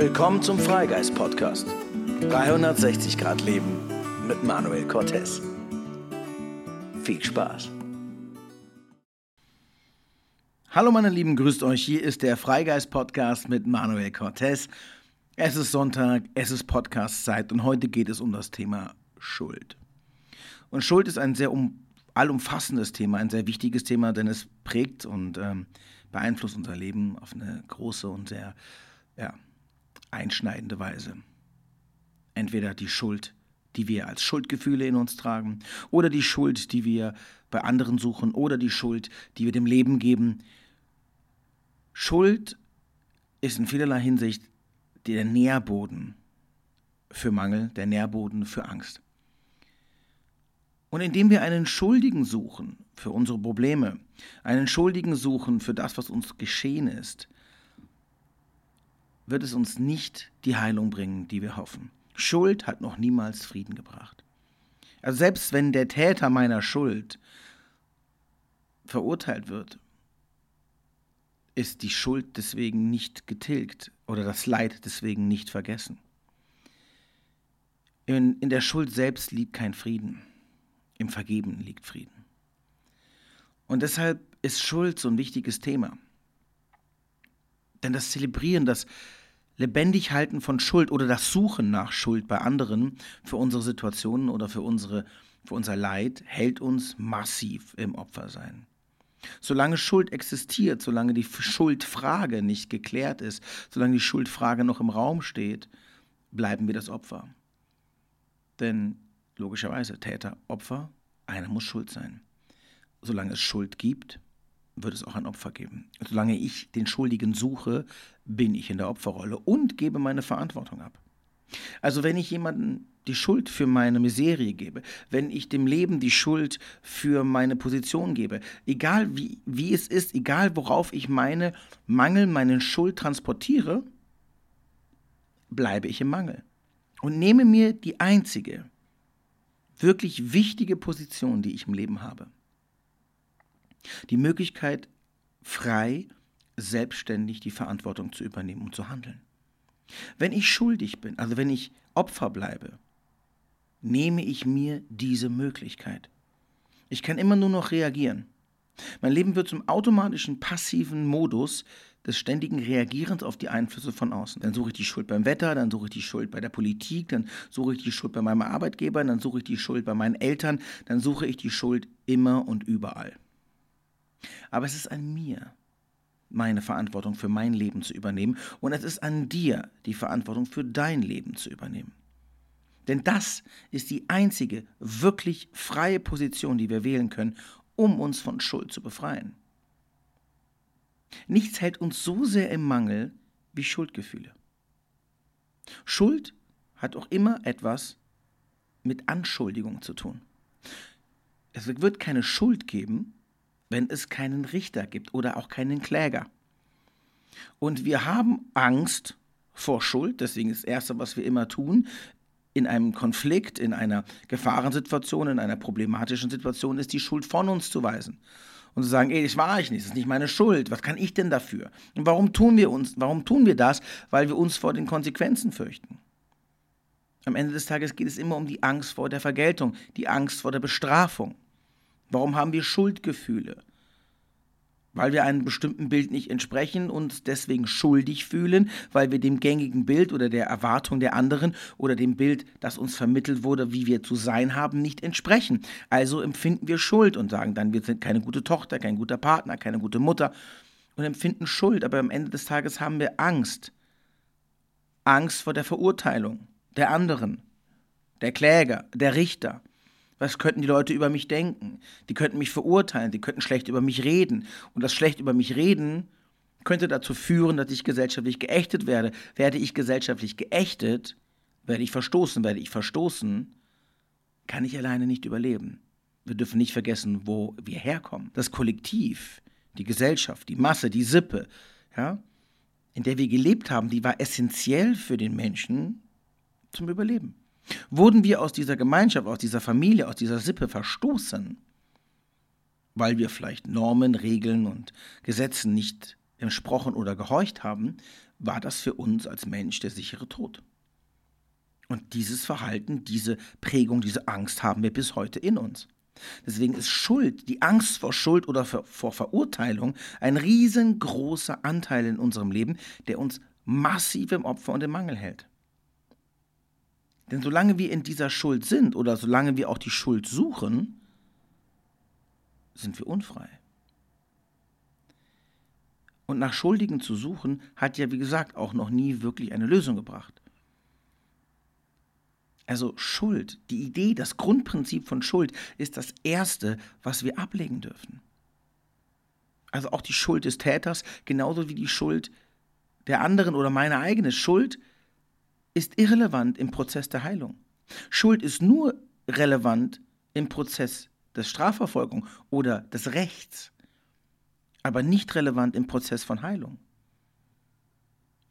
Willkommen zum Freigeist Podcast. 360 Grad Leben mit Manuel Cortez. Viel Spaß. Hallo meine Lieben, grüßt euch. Hier ist der Freigeist Podcast mit Manuel Cortez. Es ist Sonntag, es ist Podcast-Zeit und heute geht es um das Thema Schuld. Und Schuld ist ein sehr um, allumfassendes Thema, ein sehr wichtiges Thema, denn es prägt und ähm, beeinflusst unser Leben auf eine große und sehr ja, einschneidende Weise. Entweder die Schuld, die wir als Schuldgefühle in uns tragen, oder die Schuld, die wir bei anderen suchen, oder die Schuld, die wir dem Leben geben. Schuld ist in vielerlei Hinsicht der Nährboden für Mangel, der Nährboden für Angst. Und indem wir einen Schuldigen suchen für unsere Probleme, einen Schuldigen suchen für das, was uns geschehen ist, wird es uns nicht die Heilung bringen, die wir hoffen. Schuld hat noch niemals Frieden gebracht. Also selbst wenn der Täter meiner Schuld verurteilt wird, ist die Schuld deswegen nicht getilgt oder das Leid deswegen nicht vergessen. In, in der Schuld selbst liegt kein Frieden. Im Vergeben liegt Frieden. Und deshalb ist Schuld so ein wichtiges Thema. Denn das Zelebrieren, das lebendig halten von Schuld oder das Suchen nach Schuld bei anderen für unsere Situationen oder für, unsere, für unser Leid hält uns massiv im Opfersein. Solange Schuld existiert, solange die Schuldfrage nicht geklärt ist, solange die Schuldfrage noch im Raum steht, bleiben wir das Opfer. Denn logischerweise Täter, Opfer, einer muss schuld sein. Solange es Schuld gibt, wird es auch ein Opfer geben. Solange ich den Schuldigen suche, bin ich in der Opferrolle und gebe meine Verantwortung ab. Also wenn ich jemanden die Schuld für meine Miserie gebe, wenn ich dem Leben die Schuld für meine Position gebe, egal wie, wie es ist, egal worauf ich meine Mangel, meine Schuld transportiere, bleibe ich im Mangel und nehme mir die einzige, wirklich wichtige Position, die ich im Leben habe. Die Möglichkeit, frei, selbstständig die Verantwortung zu übernehmen und zu handeln. Wenn ich schuldig bin, also wenn ich Opfer bleibe, nehme ich mir diese Möglichkeit. Ich kann immer nur noch reagieren. Mein Leben wird zum automatischen passiven Modus des ständigen Reagierens auf die Einflüsse von außen. Dann suche ich die Schuld beim Wetter, dann suche ich die Schuld bei der Politik, dann suche ich die Schuld bei meinem Arbeitgeber, dann suche ich die Schuld bei meinen Eltern, dann suche ich die Schuld immer und überall. Aber es ist an mir, meine Verantwortung für mein Leben zu übernehmen und es ist an dir, die Verantwortung für dein Leben zu übernehmen. Denn das ist die einzige wirklich freie Position, die wir wählen können, um uns von Schuld zu befreien. Nichts hält uns so sehr im Mangel wie Schuldgefühle. Schuld hat auch immer etwas mit Anschuldigung zu tun. Es wird keine Schuld geben, wenn es keinen Richter gibt oder auch keinen Kläger. Und wir haben Angst vor Schuld, deswegen ist das Erste, was wir immer tun, in einem Konflikt, in einer Gefahrensituation, in einer problematischen Situation, ist die Schuld von uns zu weisen. Und zu sagen, ey, das war ich nicht, das ist nicht meine Schuld, was kann ich denn dafür? Und warum tun wir uns, warum tun wir das? Weil wir uns vor den Konsequenzen fürchten. Am Ende des Tages geht es immer um die Angst vor der Vergeltung, die Angst vor der Bestrafung. Warum haben wir Schuldgefühle? Weil wir einem bestimmten Bild nicht entsprechen und deswegen schuldig fühlen, weil wir dem gängigen Bild oder der Erwartung der anderen oder dem Bild, das uns vermittelt wurde, wie wir zu sein haben, nicht entsprechen. Also empfinden wir Schuld und sagen dann, wir sind keine gute Tochter, kein guter Partner, keine gute Mutter und empfinden Schuld, aber am Ende des Tages haben wir Angst. Angst vor der Verurteilung der anderen, der Kläger, der Richter. Was könnten die Leute über mich denken? Die könnten mich verurteilen, die könnten schlecht über mich reden. Und das schlecht über mich reden könnte dazu führen, dass ich gesellschaftlich geächtet werde. Werde ich gesellschaftlich geächtet, werde ich verstoßen, werde ich verstoßen, kann ich alleine nicht überleben. Wir dürfen nicht vergessen, wo wir herkommen. Das Kollektiv, die Gesellschaft, die Masse, die Sippe, ja, in der wir gelebt haben, die war essentiell für den Menschen zum Überleben. Wurden wir aus dieser Gemeinschaft, aus dieser Familie, aus dieser Sippe verstoßen, weil wir vielleicht Normen, Regeln und Gesetzen nicht entsprochen oder gehorcht haben, war das für uns als Mensch der sichere Tod. Und dieses Verhalten, diese Prägung, diese Angst haben wir bis heute in uns. Deswegen ist Schuld, die Angst vor Schuld oder vor Verurteilung ein riesengroßer Anteil in unserem Leben, der uns massiv im Opfer und im Mangel hält. Denn solange wir in dieser Schuld sind oder solange wir auch die Schuld suchen, sind wir unfrei. Und nach Schuldigen zu suchen, hat ja, wie gesagt, auch noch nie wirklich eine Lösung gebracht. Also Schuld, die Idee, das Grundprinzip von Schuld ist das Erste, was wir ablegen dürfen. Also auch die Schuld des Täters, genauso wie die Schuld der anderen oder meine eigene Schuld, ist irrelevant im Prozess der Heilung. Schuld ist nur relevant im Prozess der Strafverfolgung oder des Rechts, aber nicht relevant im Prozess von Heilung.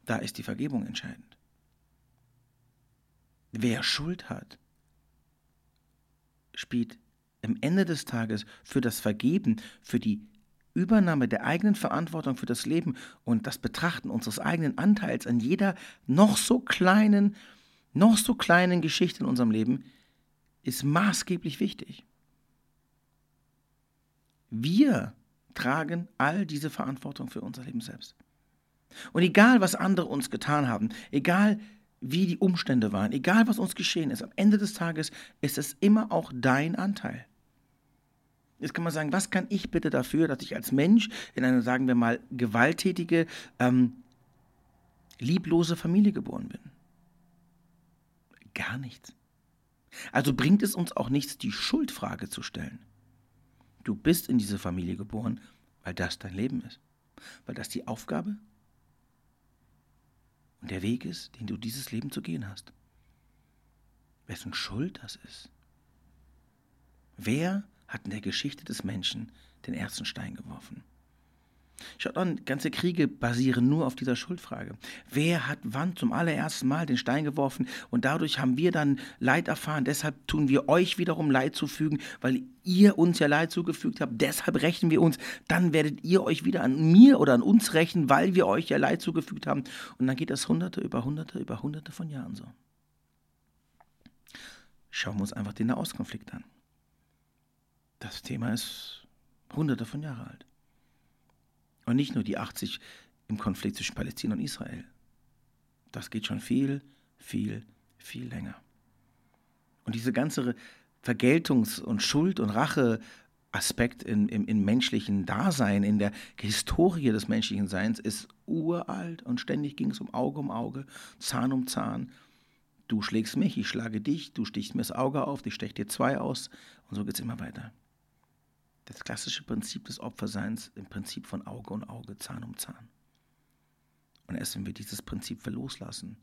Da ist die Vergebung entscheidend. Wer Schuld hat, spielt am Ende des Tages für das Vergeben, für die Übernahme der eigenen Verantwortung für das Leben und das Betrachten unseres eigenen Anteils an jeder noch so kleinen, noch so kleinen Geschichte in unserem Leben ist maßgeblich wichtig. Wir tragen all diese Verantwortung für unser Leben selbst. Und egal, was andere uns getan haben, egal, wie die Umstände waren, egal was uns geschehen ist, am Ende des Tages ist es immer auch dein Anteil. Jetzt kann man sagen, was kann ich bitte dafür, dass ich als Mensch in eine, sagen wir mal, gewalttätige, ähm, lieblose Familie geboren bin? Gar nichts. Also bringt es uns auch nichts, die Schuldfrage zu stellen. Du bist in diese Familie geboren, weil das dein Leben ist. Weil das die Aufgabe und der Weg ist, den du dieses Leben zu gehen hast. Wessen Schuld das ist. Wer hat in der Geschichte des Menschen den ersten Stein geworfen? Schaut an, ganze Kriege basieren nur auf dieser Schuldfrage. Wer hat wann zum allerersten Mal den Stein geworfen und dadurch haben wir dann Leid erfahren. Deshalb tun wir euch wiederum Leid zufügen, weil ihr uns ja Leid zugefügt habt. Deshalb rächen wir uns. Dann werdet ihr euch wieder an mir oder an uns rächen, weil wir euch ja Leid zugefügt haben. Und dann geht das Hunderte über Hunderte über Hunderte von Jahren so. Schauen wir uns einfach den Nahostkonflikt an. Das Thema ist Hunderte von Jahren alt. Und nicht nur die 80 im Konflikt zwischen Palästina und Israel. Das geht schon viel, viel, viel länger. Und diese ganze Vergeltungs- und Schuld- und Rache-Aspekt im, im, im, menschlichen Dasein, in der Historie des menschlichen Seins ist uralt und ständig ging es um Auge um Auge, Zahn um Zahn. Du schlägst mich, ich schlage dich, du stichst mir das Auge auf, ich steche dir zwei aus und so geht es immer weiter das klassische Prinzip des Opferseins im Prinzip von Auge um Auge, Zahn um Zahn. Und erst wenn wir dieses Prinzip loslassen,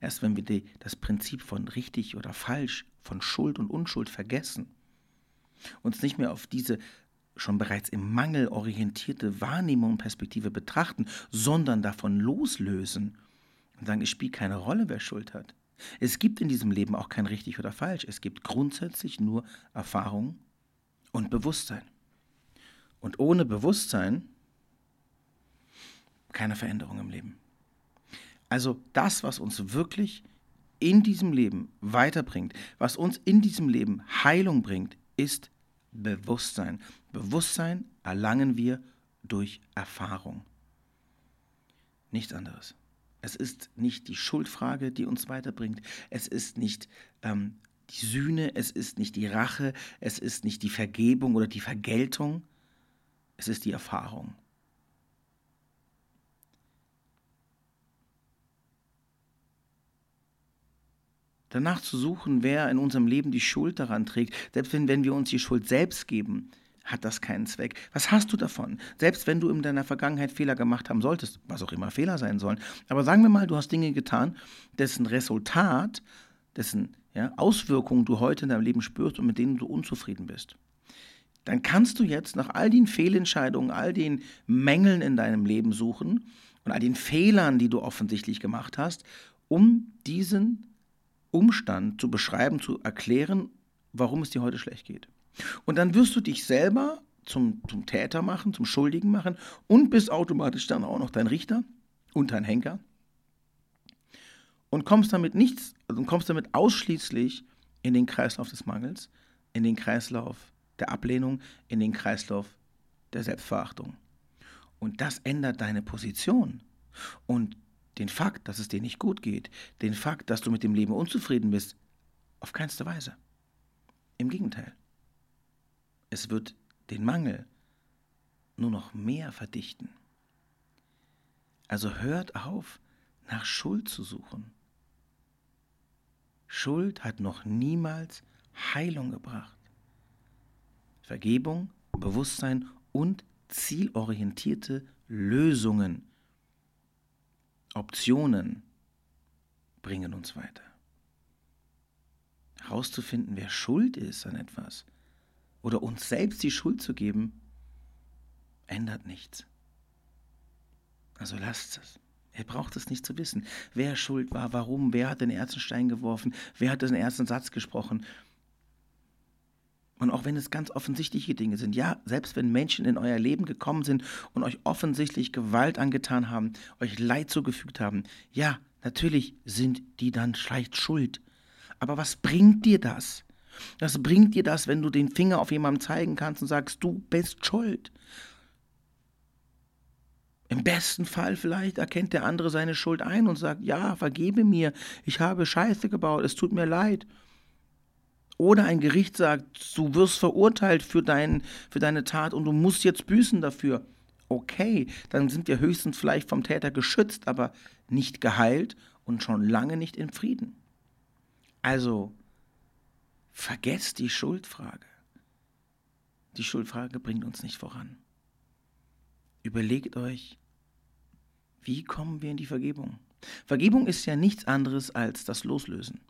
erst wenn wir die, das Prinzip von richtig oder falsch, von Schuld und Unschuld vergessen, uns nicht mehr auf diese schon bereits im Mangel orientierte Wahrnehmung und Perspektive betrachten, sondern davon loslösen und sagen, es spielt keine Rolle, wer Schuld hat. Es gibt in diesem Leben auch kein richtig oder falsch. Es gibt grundsätzlich nur Erfahrung und Bewusstsein. Und ohne Bewusstsein keine Veränderung im Leben. Also das, was uns wirklich in diesem Leben weiterbringt, was uns in diesem Leben Heilung bringt, ist Bewusstsein. Bewusstsein erlangen wir durch Erfahrung. Nichts anderes. Es ist nicht die Schuldfrage, die uns weiterbringt. Es ist nicht ähm, die Sühne, es ist nicht die Rache, es ist nicht die Vergebung oder die Vergeltung, es ist die Erfahrung. Danach zu suchen, wer in unserem Leben die Schuld daran trägt, selbst wenn, wenn wir uns die Schuld selbst geben, hat das keinen Zweck. Was hast du davon? Selbst wenn du in deiner Vergangenheit Fehler gemacht haben solltest, was auch immer Fehler sein sollen. Aber sagen wir mal, du hast Dinge getan, dessen Resultat, dessen ja, Auswirkungen du heute in deinem Leben spürst und mit denen du unzufrieden bist dann kannst du jetzt nach all den Fehlentscheidungen, all den Mängeln in deinem Leben suchen und all den Fehlern, die du offensichtlich gemacht hast, um diesen Umstand zu beschreiben, zu erklären, warum es dir heute schlecht geht. Und dann wirst du dich selber zum, zum Täter machen, zum Schuldigen machen und bist automatisch dann auch noch dein Richter und dein Henker und kommst damit nichts, also kommst damit ausschließlich in den Kreislauf des Mangels, in den Kreislauf der Ablehnung, in den Kreislauf der Selbstverachtung. Und das ändert deine Position. Und den Fakt, dass es dir nicht gut geht, den Fakt, dass du mit dem Leben unzufrieden bist, auf keinste Weise. Im Gegenteil. Es wird den Mangel nur noch mehr verdichten. Also hört auf, nach Schuld zu suchen. Schuld hat noch niemals Heilung gebracht. Vergebung, Bewusstsein und zielorientierte Lösungen, Optionen bringen uns weiter. Herauszufinden, wer schuld ist an etwas oder uns selbst die Schuld zu geben, ändert nichts. Also lasst es. Er braucht es nicht zu wissen, wer schuld war, warum, wer hat den ersten Stein geworfen, wer hat den ersten Satz gesprochen. Und auch wenn es ganz offensichtliche Dinge sind, ja, selbst wenn Menschen in euer Leben gekommen sind und euch offensichtlich Gewalt angetan haben, euch Leid zugefügt haben, ja, natürlich sind die dann vielleicht schuld. Aber was bringt dir das? Was bringt dir das, wenn du den Finger auf jemanden zeigen kannst und sagst, du bist schuld? Im besten Fall vielleicht erkennt der andere seine Schuld ein und sagt, ja, vergebe mir, ich habe Scheiße gebaut, es tut mir leid. Oder ein Gericht sagt, du wirst verurteilt für, dein, für deine Tat und du musst jetzt büßen dafür. Okay, dann sind wir höchstens vielleicht vom Täter geschützt, aber nicht geheilt und schon lange nicht in Frieden. Also, vergesst die Schuldfrage. Die Schuldfrage bringt uns nicht voran. Überlegt euch, wie kommen wir in die Vergebung? Vergebung ist ja nichts anderes als das Loslösen.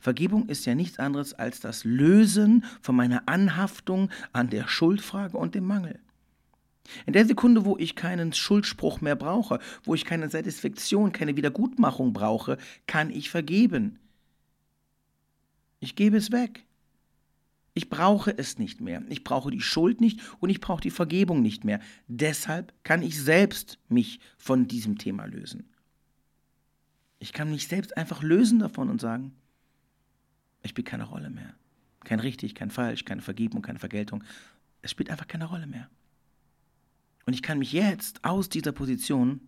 Vergebung ist ja nichts anderes als das Lösen von meiner Anhaftung an der Schuldfrage und dem Mangel. In der Sekunde, wo ich keinen Schuldspruch mehr brauche, wo ich keine Satisfaktion, keine Wiedergutmachung brauche, kann ich vergeben. Ich gebe es weg. Ich brauche es nicht mehr. Ich brauche die Schuld nicht und ich brauche die Vergebung nicht mehr. Deshalb kann ich selbst mich von diesem Thema lösen. Ich kann mich selbst einfach lösen davon und sagen, ich spiele keine Rolle mehr. Kein richtig, kein falsch, keine Vergebung, keine Vergeltung. Es spielt einfach keine Rolle mehr. Und ich kann mich jetzt aus dieser Position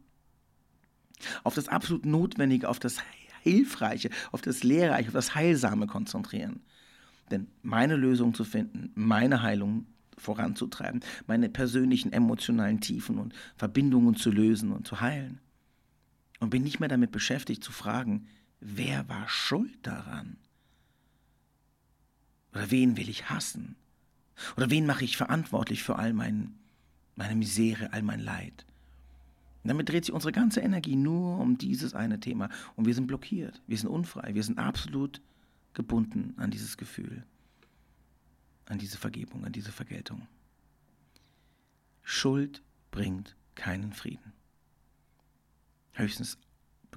auf das absolut Notwendige, auf das Hilfreiche, auf das Lehrreiche, auf das Heilsame konzentrieren. Denn meine Lösung zu finden, meine Heilung voranzutreiben, meine persönlichen emotionalen Tiefen und Verbindungen zu lösen und zu heilen. Und bin nicht mehr damit beschäftigt zu fragen, wer war schuld daran? Oder wen will ich hassen? Oder wen mache ich verantwortlich für all mein, meine Misere, all mein Leid? Und damit dreht sich unsere ganze Energie nur um dieses eine Thema. Und wir sind blockiert, wir sind unfrei, wir sind absolut gebunden an dieses Gefühl, an diese Vergebung, an diese Vergeltung. Schuld bringt keinen Frieden. Höchstens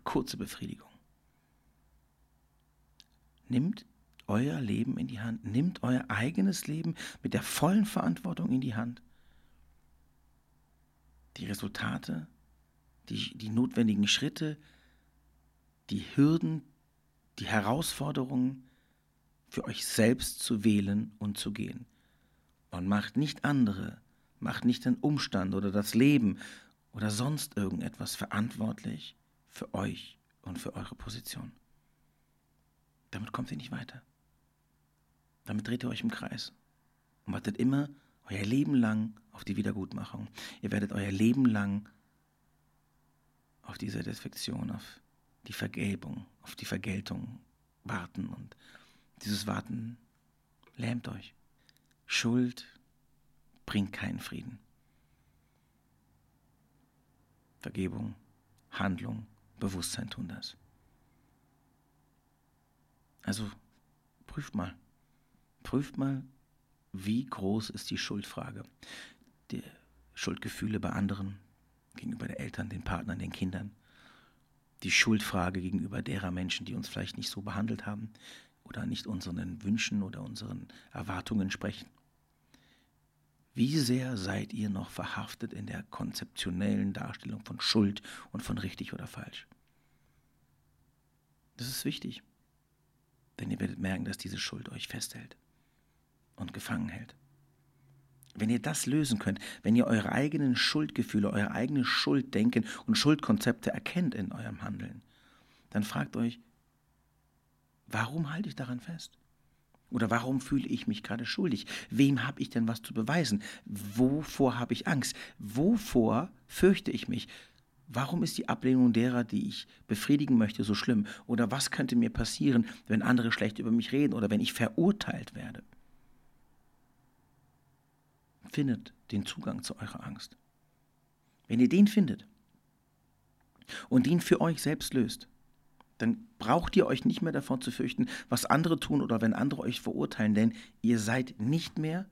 kurze Befriedigung. Nimmt euer Leben in die Hand, nimmt euer eigenes Leben mit der vollen Verantwortung in die Hand. Die Resultate, die, die notwendigen Schritte, die Hürden, die Herausforderungen, für euch selbst zu wählen und zu gehen. Und macht nicht andere, macht nicht den Umstand oder das Leben oder sonst irgendetwas verantwortlich für euch und für eure Position. Damit kommt ihr nicht weiter. Damit dreht ihr euch im Kreis und wartet immer euer Leben lang auf die Wiedergutmachung. Ihr werdet euer Leben lang auf die Satisfaktion, auf die Vergebung, auf die Vergeltung warten und dieses Warten lähmt euch. Schuld bringt keinen Frieden. Vergebung, Handlung, Bewusstsein tun das. Also prüft mal. Prüft mal, wie groß ist die Schuldfrage. Die Schuldgefühle bei anderen, gegenüber den Eltern, den Partnern, den Kindern. Die Schuldfrage gegenüber derer Menschen, die uns vielleicht nicht so behandelt haben, oder nicht unseren Wünschen oder unseren Erwartungen sprechen. Wie sehr seid ihr noch verhaftet in der konzeptionellen Darstellung von Schuld und von richtig oder falsch? Das ist wichtig, denn ihr werdet merken, dass diese Schuld euch festhält und gefangen hält. Wenn ihr das lösen könnt, wenn ihr eure eigenen Schuldgefühle, euer eigenes Schulddenken und Schuldkonzepte erkennt in eurem Handeln, dann fragt euch, warum halte ich daran fest? Oder warum fühle ich mich gerade schuldig? Wem habe ich denn was zu beweisen? Wovor habe ich Angst? Wovor fürchte ich mich? Warum ist die Ablehnung derer, die ich befriedigen möchte, so schlimm? Oder was könnte mir passieren, wenn andere schlecht über mich reden oder wenn ich verurteilt werde? Findet den Zugang zu eurer Angst. Wenn ihr den findet und ihn für euch selbst löst, dann braucht ihr euch nicht mehr davon zu fürchten, was andere tun oder wenn andere euch verurteilen, denn ihr seid nicht mehr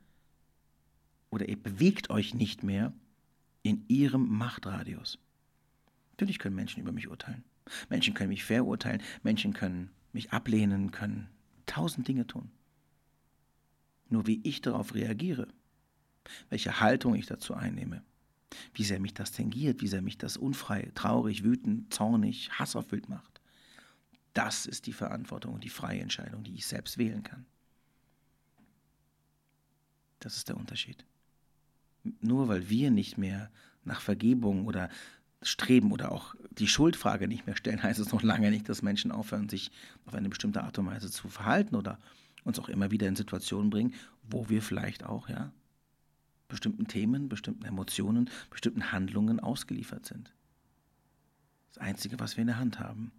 oder ihr bewegt euch nicht mehr in ihrem Machtradius. Natürlich können Menschen über mich urteilen. Menschen können mich verurteilen, Menschen können mich ablehnen, können tausend Dinge tun. Nur wie ich darauf reagiere, welche Haltung ich dazu einnehme, wie sehr mich das tangiert, wie sehr mich das unfrei, traurig, wütend, zornig, hasserfüllt macht, das ist die Verantwortung und die freie Entscheidung, die ich selbst wählen kann. Das ist der Unterschied. Nur weil wir nicht mehr nach Vergebung oder streben oder auch die Schuldfrage nicht mehr stellen, heißt es noch lange nicht, dass Menschen aufhören, sich auf eine bestimmte Art und Weise zu verhalten oder uns auch immer wieder in Situationen bringen, wo wir vielleicht auch, ja, bestimmten Themen, bestimmten Emotionen, bestimmten Handlungen ausgeliefert sind. Das Einzige, was wir in der Hand haben,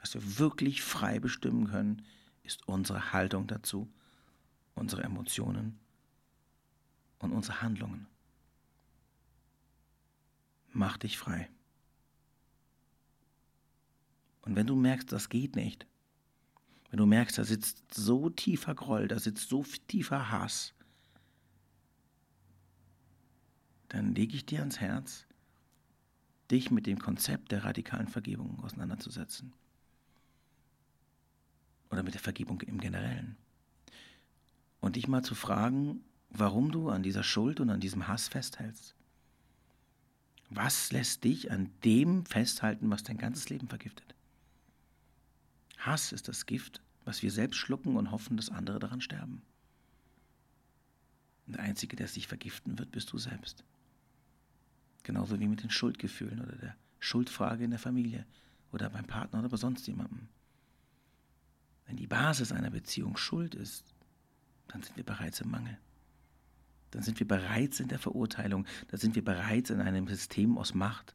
was wir wirklich frei bestimmen können, ist unsere Haltung dazu, unsere Emotionen und unsere Handlungen. Mach dich frei. Und wenn du merkst, das geht nicht, wenn du merkst, da sitzt so tiefer Groll, da sitzt so tiefer Hass, dann lege ich dir ans Herz, dich mit dem Konzept der radikalen Vergebung auseinanderzusetzen oder mit der Vergebung im Generellen. Und dich mal zu fragen, warum du an dieser Schuld und an diesem Hass festhältst. Was lässt dich an dem festhalten, was dein ganzes Leben vergiftet? Hass ist das Gift, was wir selbst schlucken und hoffen, dass andere daran sterben. Und der Einzige, der sich vergiften wird, bist du selbst. Genauso wie mit den Schuldgefühlen oder der Schuldfrage in der Familie oder beim Partner oder bei sonst jemandem. Wenn die Basis einer Beziehung Schuld ist, dann sind wir bereits im Mangel. Dann sind wir bereits in der Verurteilung, dann sind wir bereits in einem System aus Macht,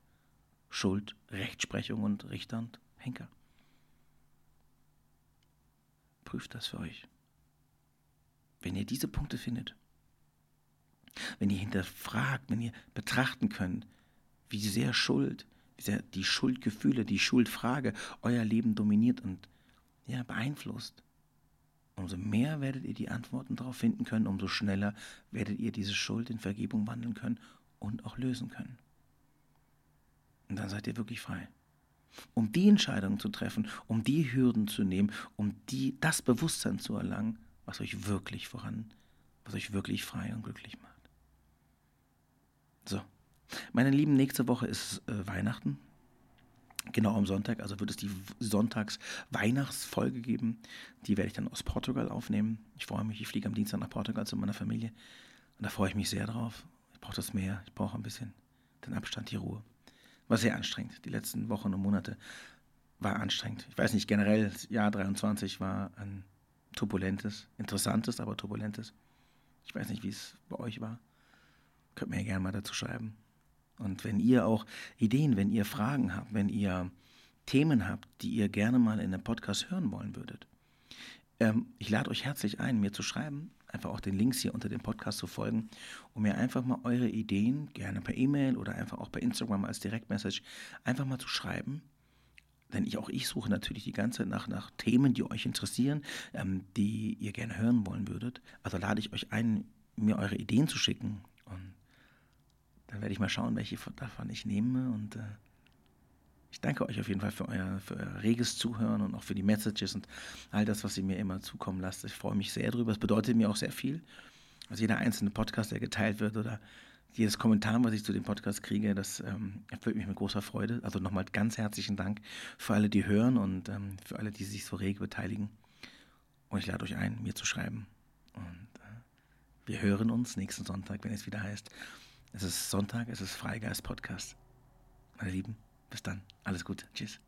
Schuld, Rechtsprechung und Richter und Henker. Prüft das für euch. Wenn ihr diese Punkte findet, wenn ihr hinterfragt, wenn ihr betrachten könnt, wie sehr Schuld, wie sehr die Schuldgefühle, die Schuldfrage euer Leben dominiert und ja, beeinflusst, umso mehr werdet ihr die Antworten darauf finden können, umso schneller werdet ihr diese Schuld in Vergebung wandeln können und auch lösen können. Und dann seid ihr wirklich frei. Um die Entscheidungen zu treffen, um die Hürden zu nehmen, um die, das Bewusstsein zu erlangen, was euch wirklich voran, was euch wirklich frei und glücklich macht. So, meine Lieben, nächste Woche ist äh, Weihnachten. Genau am Sonntag, also wird es die Sonntags-Weihnachtsfolge geben. Die werde ich dann aus Portugal aufnehmen. Ich freue mich, ich fliege am Dienstag nach Portugal zu meiner Familie. Und da freue ich mich sehr drauf. Ich brauche das Meer, ich brauche ein bisschen den Abstand, die Ruhe. War sehr anstrengend. Die letzten Wochen und Monate war anstrengend. Ich weiß nicht, generell, das Jahr 23 war ein turbulentes, interessantes, aber turbulentes. Ich weiß nicht, wie es bei euch war. Könnt mir ja gerne mal dazu schreiben. Und wenn ihr auch Ideen, wenn ihr Fragen habt, wenn ihr Themen habt, die ihr gerne mal in einem Podcast hören wollen würdet, ähm, ich lade euch herzlich ein, mir zu schreiben, einfach auch den Links hier unter dem Podcast zu folgen, um mir einfach mal eure Ideen, gerne per E-Mail oder einfach auch bei Instagram als Direktmessage, einfach mal zu schreiben. Denn ich auch ich suche natürlich die ganze Zeit nach, nach Themen, die euch interessieren, ähm, die ihr gerne hören wollen würdet. Also lade ich euch ein, mir eure Ideen zu schicken. Dann werde ich mal schauen, welche davon ich nehme. Und äh, ich danke euch auf jeden Fall für euer, für euer reges Zuhören und auch für die Messages und all das, was ihr mir immer zukommen lasst. Ich freue mich sehr drüber. Es bedeutet mir auch sehr viel. Also jeder einzelne Podcast, der geteilt wird oder jedes Kommentar, was ich zu dem Podcast kriege, das ähm, erfüllt mich mit großer Freude. Also nochmal ganz herzlichen Dank für alle, die hören und ähm, für alle, die sich so rege beteiligen. Und ich lade euch ein, mir zu schreiben. Und äh, wir hören uns nächsten Sonntag, wenn es wieder heißt. Es ist Sonntag, es ist Freigeist Podcast. Meine Lieben, bis dann. Alles Gute. Tschüss.